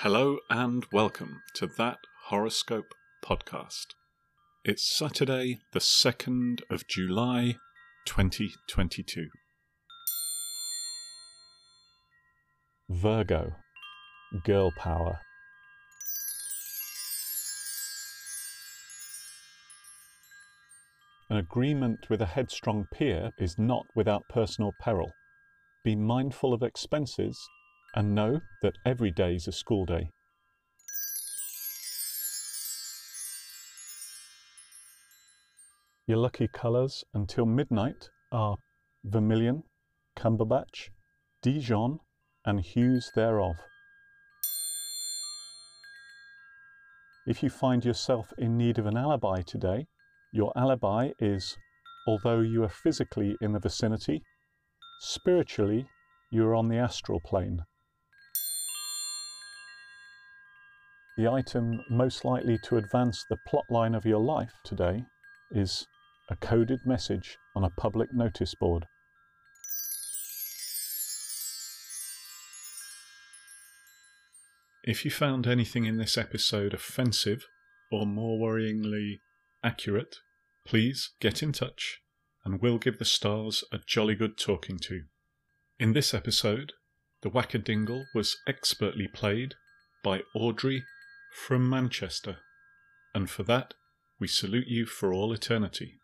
Hello and welcome to that horoscope podcast. It's Saturday, the 2nd of July, 2022. Virgo, girl power. An agreement with a headstrong peer is not without personal peril. Be mindful of expenses and know that every day is a school day. Your lucky colours until midnight are vermilion, cumberbatch, Dijon, and hues thereof. If you find yourself in need of an alibi today, your alibi is although you are physically in the vicinity, spiritually you are on the astral plane. The item most likely to advance the plotline of your life today is a coded message on a public notice board. If you found anything in this episode offensive or more worryingly accurate, please get in touch and we'll give the stars a jolly good talking to. In this episode, the Wackadingle was expertly played by Audrey from Manchester, and for that we salute you for all eternity.